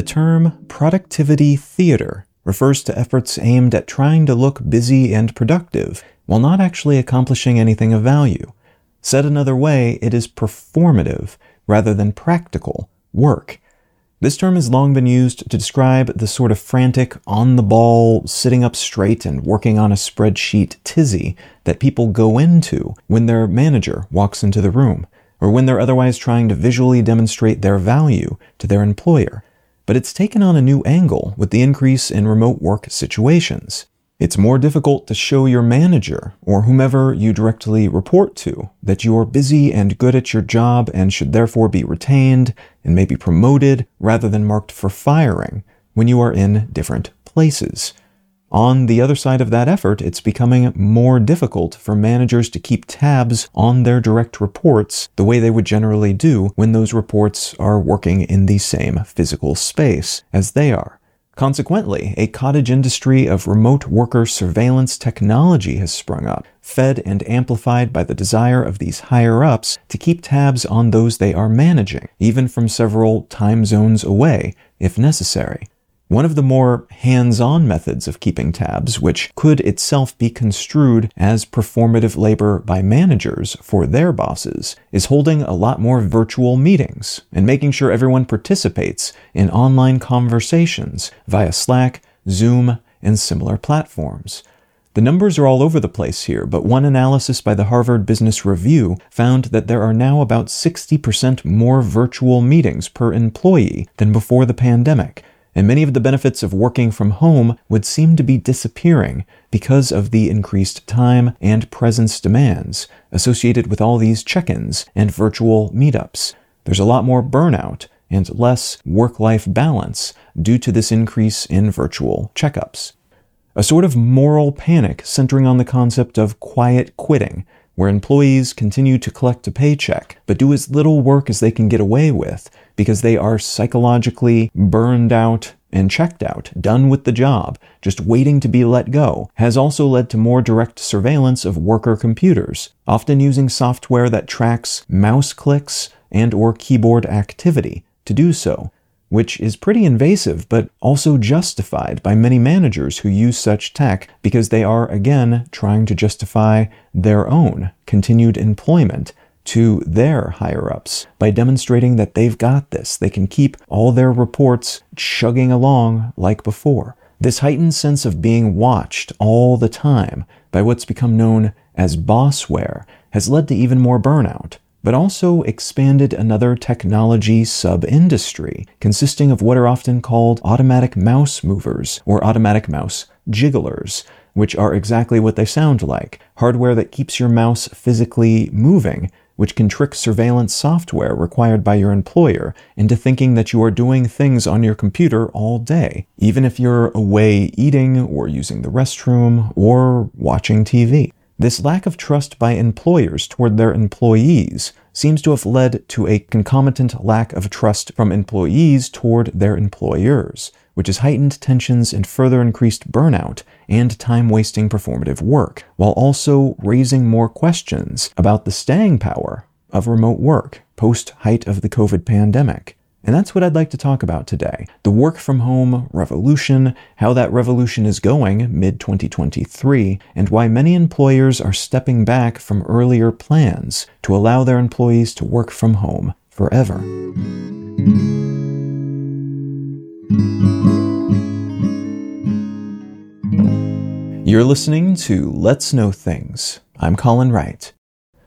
The term productivity theater refers to efforts aimed at trying to look busy and productive while not actually accomplishing anything of value. Said another way, it is performative rather than practical work. This term has long been used to describe the sort of frantic, on the ball, sitting up straight and working on a spreadsheet tizzy that people go into when their manager walks into the room, or when they're otherwise trying to visually demonstrate their value to their employer but it's taken on a new angle with the increase in remote work situations. It's more difficult to show your manager or whomever you directly report to that you are busy and good at your job and should therefore be retained and maybe promoted rather than marked for firing when you are in different places. On the other side of that effort, it's becoming more difficult for managers to keep tabs on their direct reports the way they would generally do when those reports are working in the same physical space as they are. Consequently, a cottage industry of remote worker surveillance technology has sprung up, fed and amplified by the desire of these higher ups to keep tabs on those they are managing, even from several time zones away, if necessary. One of the more hands-on methods of keeping tabs, which could itself be construed as performative labor by managers for their bosses, is holding a lot more virtual meetings and making sure everyone participates in online conversations via Slack, Zoom, and similar platforms. The numbers are all over the place here, but one analysis by the Harvard Business Review found that there are now about 60% more virtual meetings per employee than before the pandemic, and many of the benefits of working from home would seem to be disappearing because of the increased time and presence demands associated with all these check ins and virtual meetups. There's a lot more burnout and less work life balance due to this increase in virtual checkups. A sort of moral panic centering on the concept of quiet quitting where employees continue to collect a paycheck but do as little work as they can get away with because they are psychologically burned out and checked out, done with the job, just waiting to be let go, has also led to more direct surveillance of worker computers, often using software that tracks mouse clicks and or keyboard activity to do so, which is pretty invasive but also justified by many managers who use such tech because they are, again, trying to justify their own continued employment to their higher ups by demonstrating that they've got this. They can keep all their reports chugging along like before. This heightened sense of being watched all the time by what's become known as bossware has led to even more burnout but also expanded another technology sub-industry consisting of what are often called automatic mouse movers or automatic mouse jigglers, which are exactly what they sound like hardware that keeps your mouse physically moving, which can trick surveillance software required by your employer into thinking that you are doing things on your computer all day, even if you're away eating or using the restroom or watching TV. This lack of trust by employers toward their employees seems to have led to a concomitant lack of trust from employees toward their employers, which has heightened tensions and further increased burnout and time wasting performative work, while also raising more questions about the staying power of remote work post height of the COVID pandemic. And that's what I'd like to talk about today. The work from home revolution, how that revolution is going mid 2023, and why many employers are stepping back from earlier plans to allow their employees to work from home forever. You're listening to Let's Know Things. I'm Colin Wright.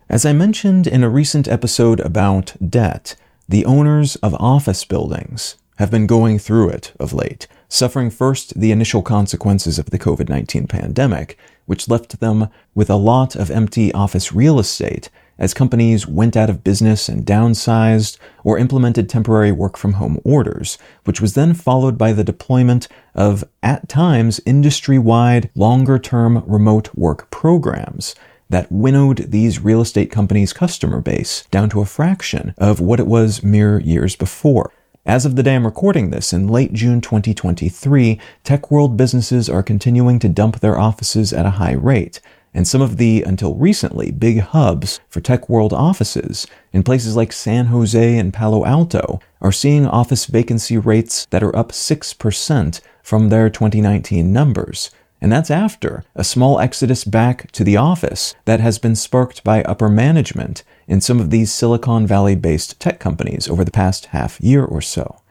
As I mentioned in a recent episode about debt, the owners of office buildings have been going through it of late, suffering first the initial consequences of the COVID 19 pandemic, which left them with a lot of empty office real estate as companies went out of business and downsized or implemented temporary work from home orders, which was then followed by the deployment of, at times, industry wide, longer term remote work programs that winnowed these real estate companies' customer base down to a fraction of what it was mere years before. As of the day I'm recording this, in late June 2023, tech world businesses are continuing to dump their offices at a high rate. And some of the, until recently, big hubs for tech world offices in places like San Jose and Palo Alto are seeing office vacancy rates that are up 6% from their 2019 numbers. And that's after a small exodus back to the office that has been sparked by upper management in some of these Silicon Valley based tech companies over the past half year or so.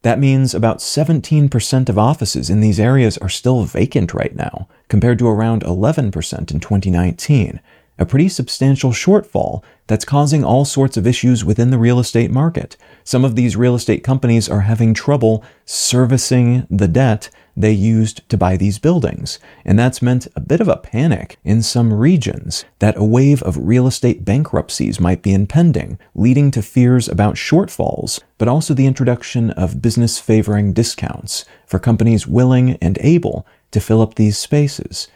That means about 17% of offices in these areas are still vacant right now, compared to around 11% in 2019, a pretty substantial shortfall that's causing all sorts of issues within the real estate market. Some of these real estate companies are having trouble servicing the debt they used to buy these buildings, and that's meant a bit of a panic in some regions that a wave of real estate bankruptcies might be impending, leading to fears about shortfalls, but also the introduction of business favoring discounts for companies willing and able to fill up these spaces.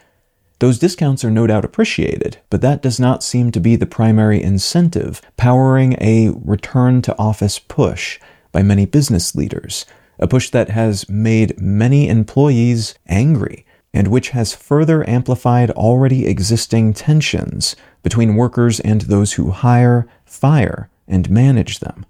Those discounts are no doubt appreciated, but that does not seem to be the primary incentive powering a return to office push by many business leaders, a push that has made many employees angry and which has further amplified already existing tensions between workers and those who hire, fire, and manage them.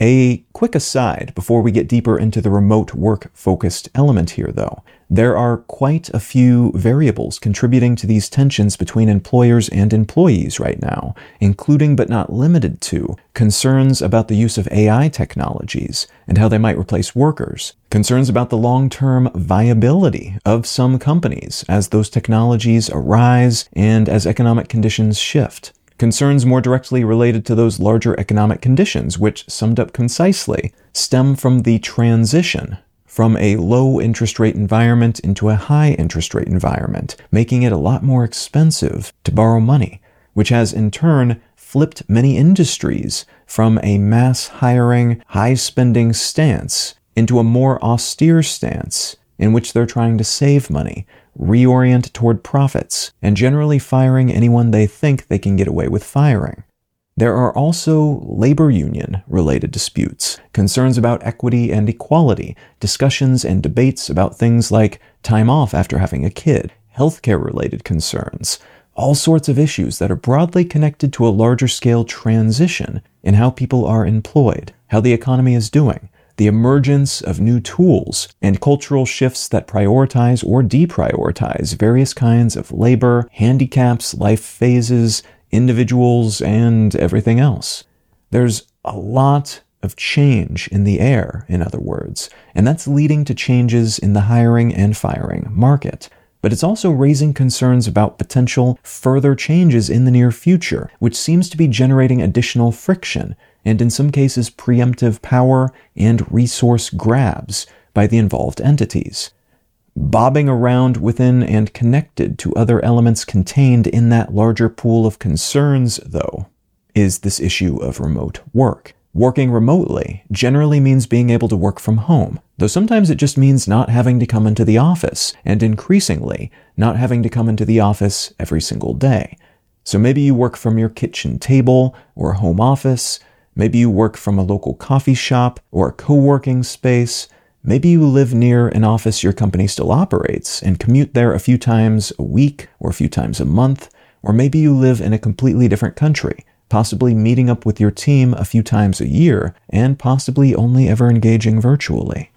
A quick aside before we get deeper into the remote work focused element here, though. There are quite a few variables contributing to these tensions between employers and employees right now, including but not limited to concerns about the use of AI technologies and how they might replace workers, concerns about the long term viability of some companies as those technologies arise and as economic conditions shift concerns more directly related to those larger economic conditions, which, summed up concisely, stem from the transition from a low interest rate environment into a high interest rate environment, making it a lot more expensive to borrow money, which has in turn flipped many industries from a mass hiring, high spending stance into a more austere stance in which they're trying to save money, reorient toward profits, and generally firing anyone they think they can get away with firing. There are also labor union related disputes, concerns about equity and equality, discussions and debates about things like time off after having a kid, healthcare related concerns, all sorts of issues that are broadly connected to a larger scale transition in how people are employed, how the economy is doing, the emergence of new tools, and cultural shifts that prioritize or deprioritize various kinds of labor, handicaps, life phases, individuals, and everything else. There's a lot of change in the air, in other words, and that's leading to changes in the hiring and firing market. But it's also raising concerns about potential further changes in the near future, which seems to be generating additional friction and in some cases preemptive power and resource grabs by the involved entities. Bobbing around within and connected to other elements contained in that larger pool of concerns, though, is this issue of remote work. Working remotely generally means being able to work from home, though sometimes it just means not having to come into the office, and increasingly, not having to come into the office every single day. So maybe you work from your kitchen table or home office, maybe you work from a local coffee shop or a co working space, Maybe you live near an office your company still operates and commute there a few times a week or a few times a month, or maybe you live in a completely different country, possibly meeting up with your team a few times a year and possibly only ever engaging virtually.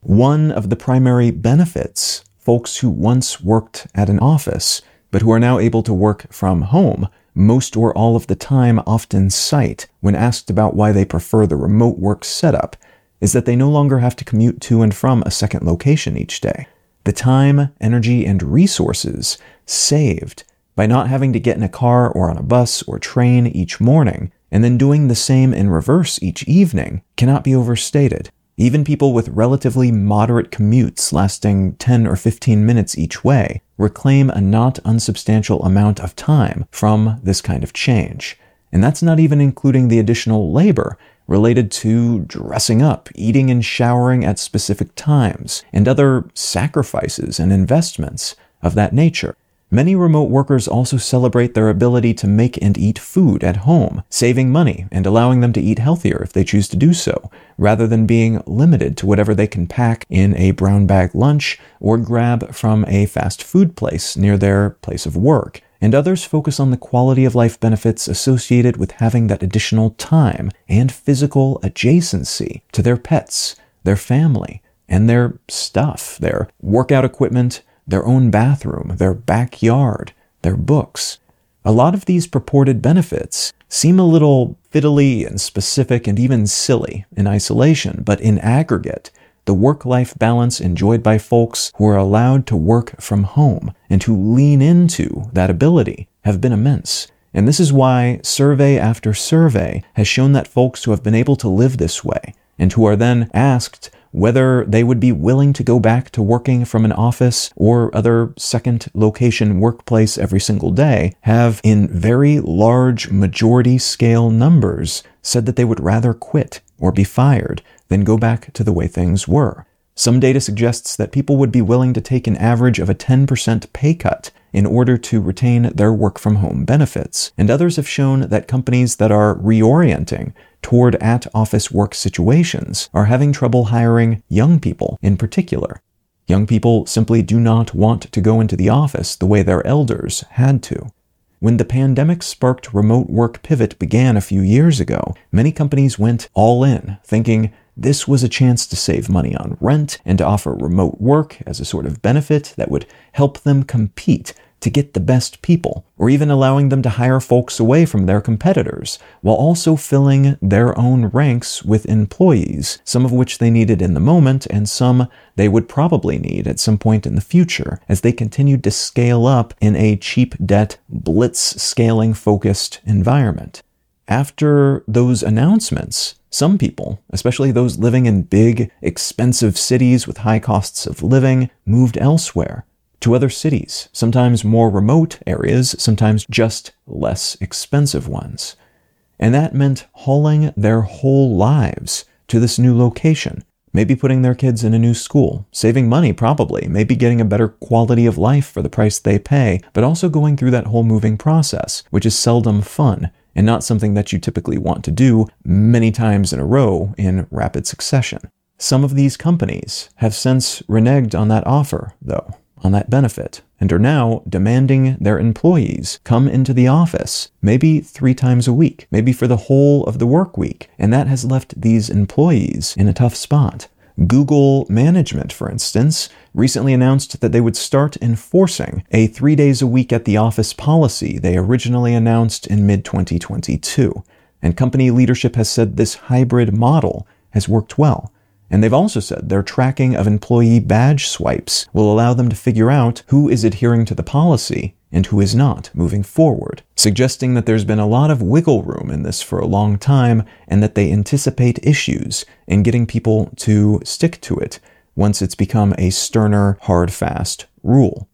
One of the primary benefits folks who once worked at an office but who are now able to work from home most or all of the time often cite when asked about why they prefer the remote work setup is that they no longer have to commute to and from a second location each day. The time, energy, and resources saved by not having to get in a car or on a bus or train each morning and then doing the same in reverse each evening cannot be overstated. Even people with relatively moderate commutes lasting 10 or 15 minutes each way reclaim a not unsubstantial amount of time from this kind of change. And that's not even including the additional labor related to dressing up, eating and showering at specific times, and other sacrifices and investments of that nature. Many remote workers also celebrate their ability to make and eat food at home, saving money and allowing them to eat healthier if they choose to do so, rather than being limited to whatever they can pack in a brown bag lunch or grab from a fast food place near their place of work. And others focus on the quality of life benefits associated with having that additional time and physical adjacency to their pets, their family, and their stuff, their workout equipment, their own bathroom, their backyard, their books. A lot of these purported benefits seem a little fiddly and specific and even silly in isolation, but in aggregate, the work life balance enjoyed by folks who are allowed to work from home and who lean into that ability have been immense. And this is why survey after survey has shown that folks who have been able to live this way and who are then asked whether they would be willing to go back to working from an office or other second location workplace every single day have, in very large majority scale numbers, said that they would rather quit or be fired than go back to the way things were. Some data suggests that people would be willing to take an average of a 10% pay cut in order to retain their work from home benefits, and others have shown that companies that are reorienting toward at office work situations are having trouble hiring young people in particular. Young people simply do not want to go into the office the way their elders had to. When the pandemic sparked remote work pivot began a few years ago, many companies went all in, thinking this was a chance to save money on rent and to offer remote work as a sort of benefit that would help them compete to get the best people, or even allowing them to hire folks away from their competitors, while also filling their own ranks with employees, some of which they needed in the moment and some they would probably need at some point in the future as they continued to scale up in a cheap debt, blitz scaling focused environment. After those announcements, some people, especially those living in big, expensive cities with high costs of living, moved elsewhere to other cities, sometimes more remote areas, sometimes just less expensive ones. And that meant hauling their whole lives to this new location, maybe putting their kids in a new school, saving money probably, maybe getting a better quality of life for the price they pay, but also going through that whole moving process, which is seldom fun and not something that you typically want to do many times in a row in rapid succession. Some of these companies have since reneged on that offer, though on that benefit and are now demanding their employees come into the office maybe three times a week, maybe for the whole of the work week. And that has left these employees in a tough spot. Google management, for instance, recently announced that they would start enforcing a three days a week at the office policy they originally announced in mid 2022. And company leadership has said this hybrid model has worked well. And they've also said their tracking of employee badge swipes will allow them to figure out who is adhering to the policy and who is not moving forward, suggesting that there's been a lot of wiggle room in this for a long time and that they anticipate issues in getting people to stick to it once it's become a sterner, hard, fast rule.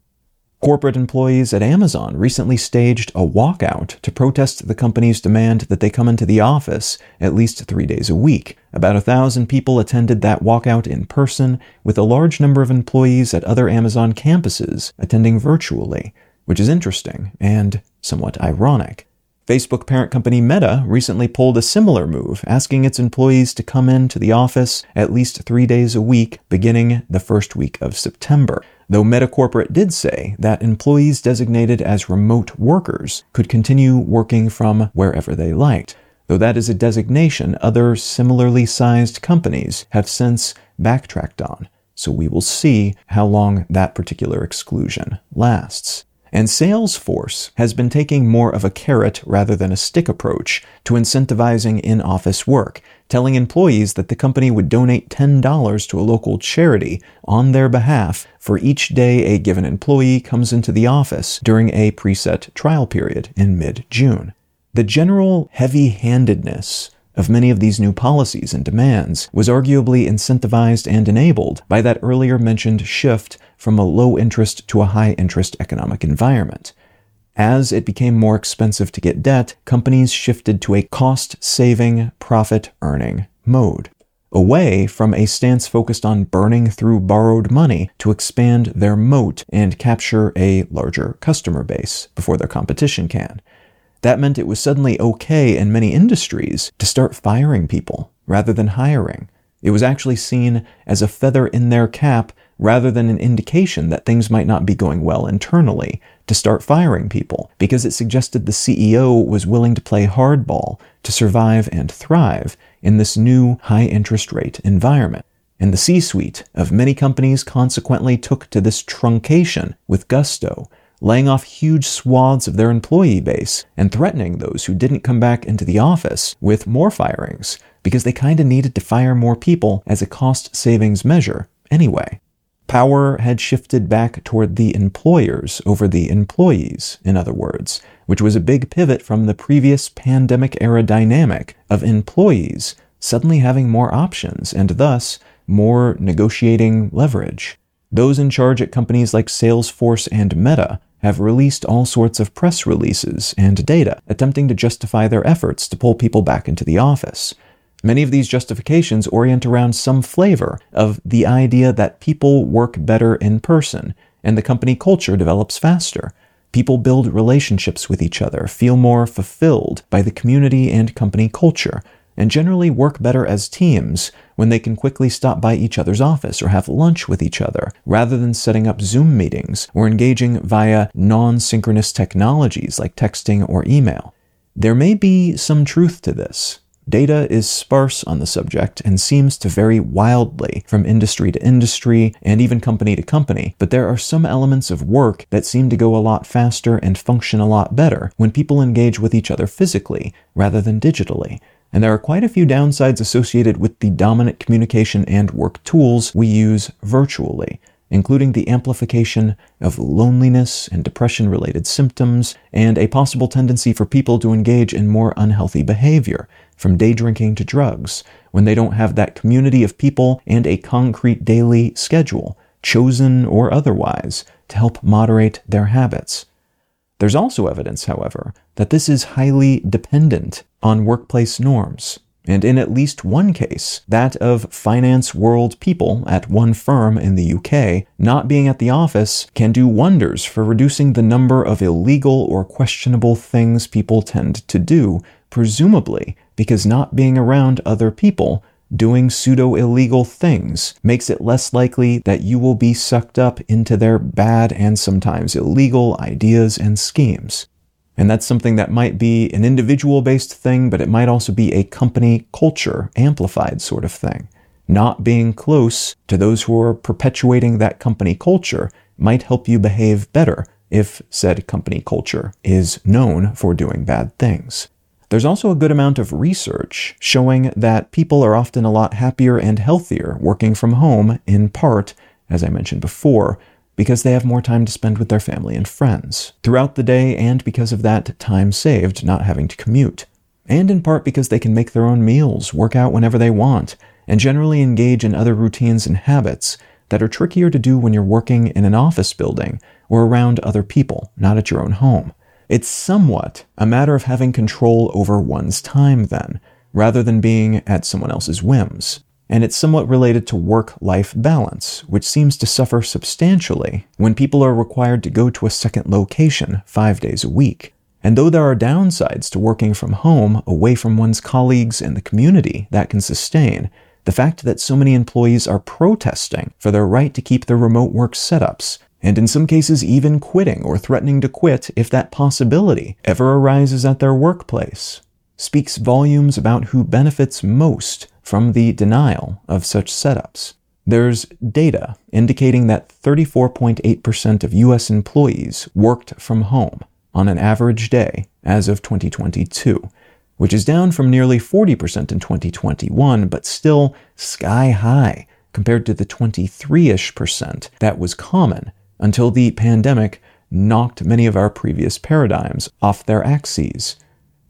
Corporate employees at Amazon recently staged a walkout to protest the company's demand that they come into the office at least three days a week. About a thousand people attended that walkout in person, with a large number of employees at other Amazon campuses attending virtually, which is interesting and somewhat ironic. Facebook parent company Meta recently pulled a similar move, asking its employees to come into the office at least three days a week beginning the first week of September though Metacorporate did say that employees designated as remote workers could continue working from wherever they liked. Though that is a designation other similarly sized companies have since backtracked on, so we will see how long that particular exclusion lasts. And Salesforce has been taking more of a carrot rather than a stick approach to incentivizing in office work, telling employees that the company would donate $10 to a local charity on their behalf for each day a given employee comes into the office during a preset trial period in mid June. The general heavy handedness of many of these new policies and demands was arguably incentivized and enabled by that earlier mentioned shift from a low interest to a high interest economic environment. As it became more expensive to get debt, companies shifted to a cost saving, profit earning mode. away from a stance focused on burning through borrowed money to expand their moat and capture a larger customer base before their competition can. That meant it was suddenly okay in many industries to start firing people rather than hiring. It was actually seen as a feather in their cap rather than an indication that things might not be going well internally to start firing people because it suggested the CEO was willing to play hardball to survive and thrive in this new high interest rate environment. And the C suite of many companies consequently took to this truncation with gusto, laying off huge swaths of their employee base and threatening those who didn't come back into the office with more firings because they kind of needed to fire more people as a cost savings measure anyway. Power had shifted back toward the employers over the employees, in other words, which was a big pivot from the previous pandemic era dynamic of employees suddenly having more options and thus more negotiating leverage. Those in charge at companies like Salesforce and Meta have released all sorts of press releases and data attempting to justify their efforts to pull people back into the office. Many of these justifications orient around some flavor of the idea that people work better in person and the company culture develops faster. People build relationships with each other, feel more fulfilled by the community and company culture, and generally work better as teams when they can quickly stop by each other's office or have lunch with each other, rather than setting up Zoom meetings or engaging via non synchronous technologies like texting or email. There may be some truth to this, Data is sparse on the subject and seems to vary wildly from industry to industry and even company to company, but there are some elements of work that seem to go a lot faster and function a lot better when people engage with each other physically rather than digitally. And there are quite a few downsides associated with the dominant communication and work tools we use virtually including the amplification of loneliness and depression related symptoms, and a possible tendency for people to engage in more unhealthy behavior, from day drinking to drugs, when they don't have that community of people and a concrete daily schedule, chosen or otherwise, to help moderate their habits. There's also evidence, however, that this is highly dependent on workplace norms and in at least one case, that of finance world people at one firm in the UK, not being at the office can do wonders for reducing the number of illegal or questionable things people tend to do, presumably because not being around other people doing pseudo illegal things makes it less likely that you will be sucked up into their bad and sometimes illegal ideas and schemes. And that's something that might be an individual based thing, but it might also be a company culture amplified sort of thing. Not being close to those who are perpetuating that company culture might help you behave better if said company culture is known for doing bad things. There's also a good amount of research showing that people are often a lot happier and healthier working from home, in part, as I mentioned before, because they have more time to spend with their family and friends throughout the day, and because of that time saved not having to commute. And in part because they can make their own meals, work out whenever they want, and generally engage in other routines and habits that are trickier to do when you're working in an office building or around other people, not at your own home. It's somewhat a matter of having control over one's time, then, rather than being at someone else's whims and it's somewhat related to work life balance, which seems to suffer substantially when people are required to go to a second location five days a week. And though there are downsides to working from home away from one's colleagues and the community that can sustain, the fact that so many employees are protesting for their right to keep their remote work setups, and in some cases even quitting or threatening to quit if that possibility ever arises at their workplace, speaks volumes about who benefits most from the denial of such setups. There's data indicating that 34.8% of US employees worked from home on an average day as of 2022, which is down from nearly 40% in 2021, but still sky high compared to the 23 ish percent that was common until the pandemic knocked many of our previous paradigms off their axes.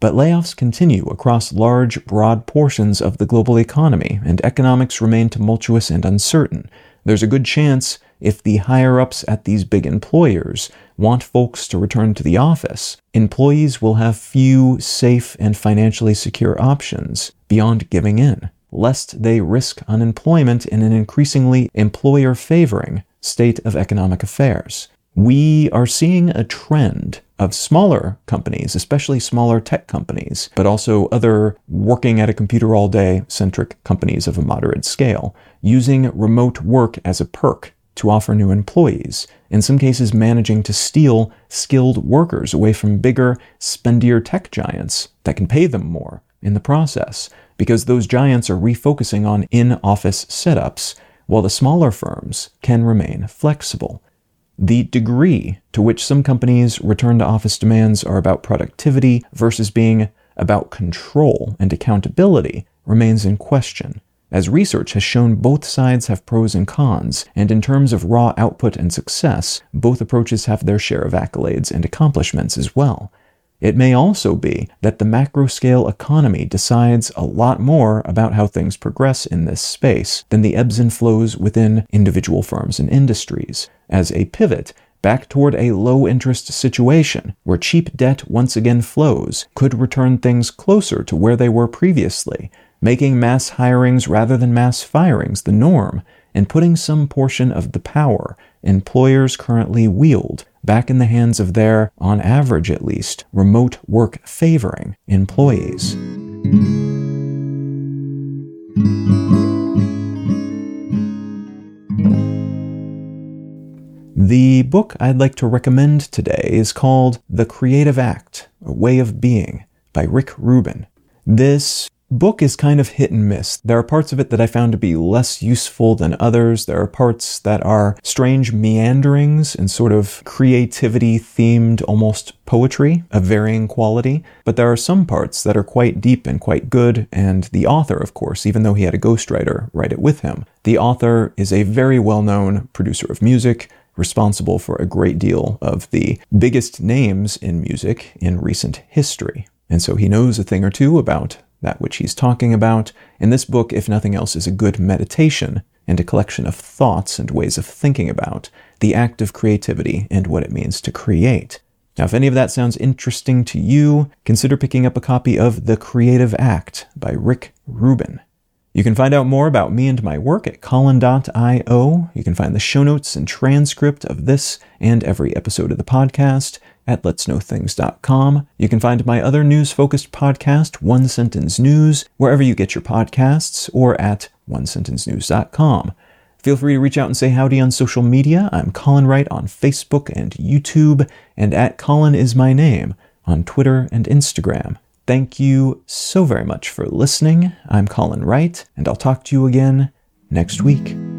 But layoffs continue across large, broad portions of the global economy, and economics remain tumultuous and uncertain. There's a good chance if the higher ups at these big employers want folks to return to the office, employees will have few safe and financially secure options beyond giving in, lest they risk unemployment in an increasingly employer favoring state of economic affairs. We are seeing a trend of smaller companies, especially smaller tech companies, but also other working at a computer all day centric companies of a moderate scale, using remote work as a perk to offer new employees, in some cases managing to steal skilled workers away from bigger, spendier tech giants that can pay them more in the process, because those giants are refocusing on in office setups, while the smaller firms can remain flexible. The degree to which some companies' return to office demands are about productivity versus being about control and accountability remains in question, as research has shown both sides have pros and cons, and in terms of raw output and success, both approaches have their share of accolades and accomplishments as well. It may also be that the macro scale economy decides a lot more about how things progress in this space than the ebbs and flows within individual firms and industries, as a pivot back toward a low interest situation where cheap debt once again flows could return things closer to where they were previously, making mass hirings rather than mass firings the norm, and putting some portion of the power employers currently wield back in the hands of their, on average at least, remote work favoring employees. The book I'd like to recommend today is called The Creative Act A Way of Being by Rick Rubin. This book is kind of hit and miss. There are parts of it that I found to be less useful than others. There are parts that are strange meanderings and sort of creativity themed almost poetry of varying quality. But there are some parts that are quite deep and quite good. And the author, of course, even though he had a ghostwriter write it with him, the author is a very well known producer of music responsible for a great deal of the biggest names in music in recent history. And so he knows a thing or two about that which he's talking about, and this book, if nothing else, is a good meditation and a collection of thoughts and ways of thinking about the act of creativity and what it means to create. Now, if any of that sounds interesting to you, consider picking up a copy of The Creative Act by Rick Rubin. You can find out more about me and my work at Colin.io. You can find the show notes and transcript of this and every episode of the podcast at letsknowthings.com. You can find my other news focused podcast, One Sentence News, wherever you get your podcasts or at onesentencenews.com. Feel free to reach out and say howdy on social media. I'm Colin Wright on Facebook and YouTube, and at Colin is my name on Twitter and Instagram. Thank you so very much for listening. I'm Colin Wright, and I'll talk to you again next week.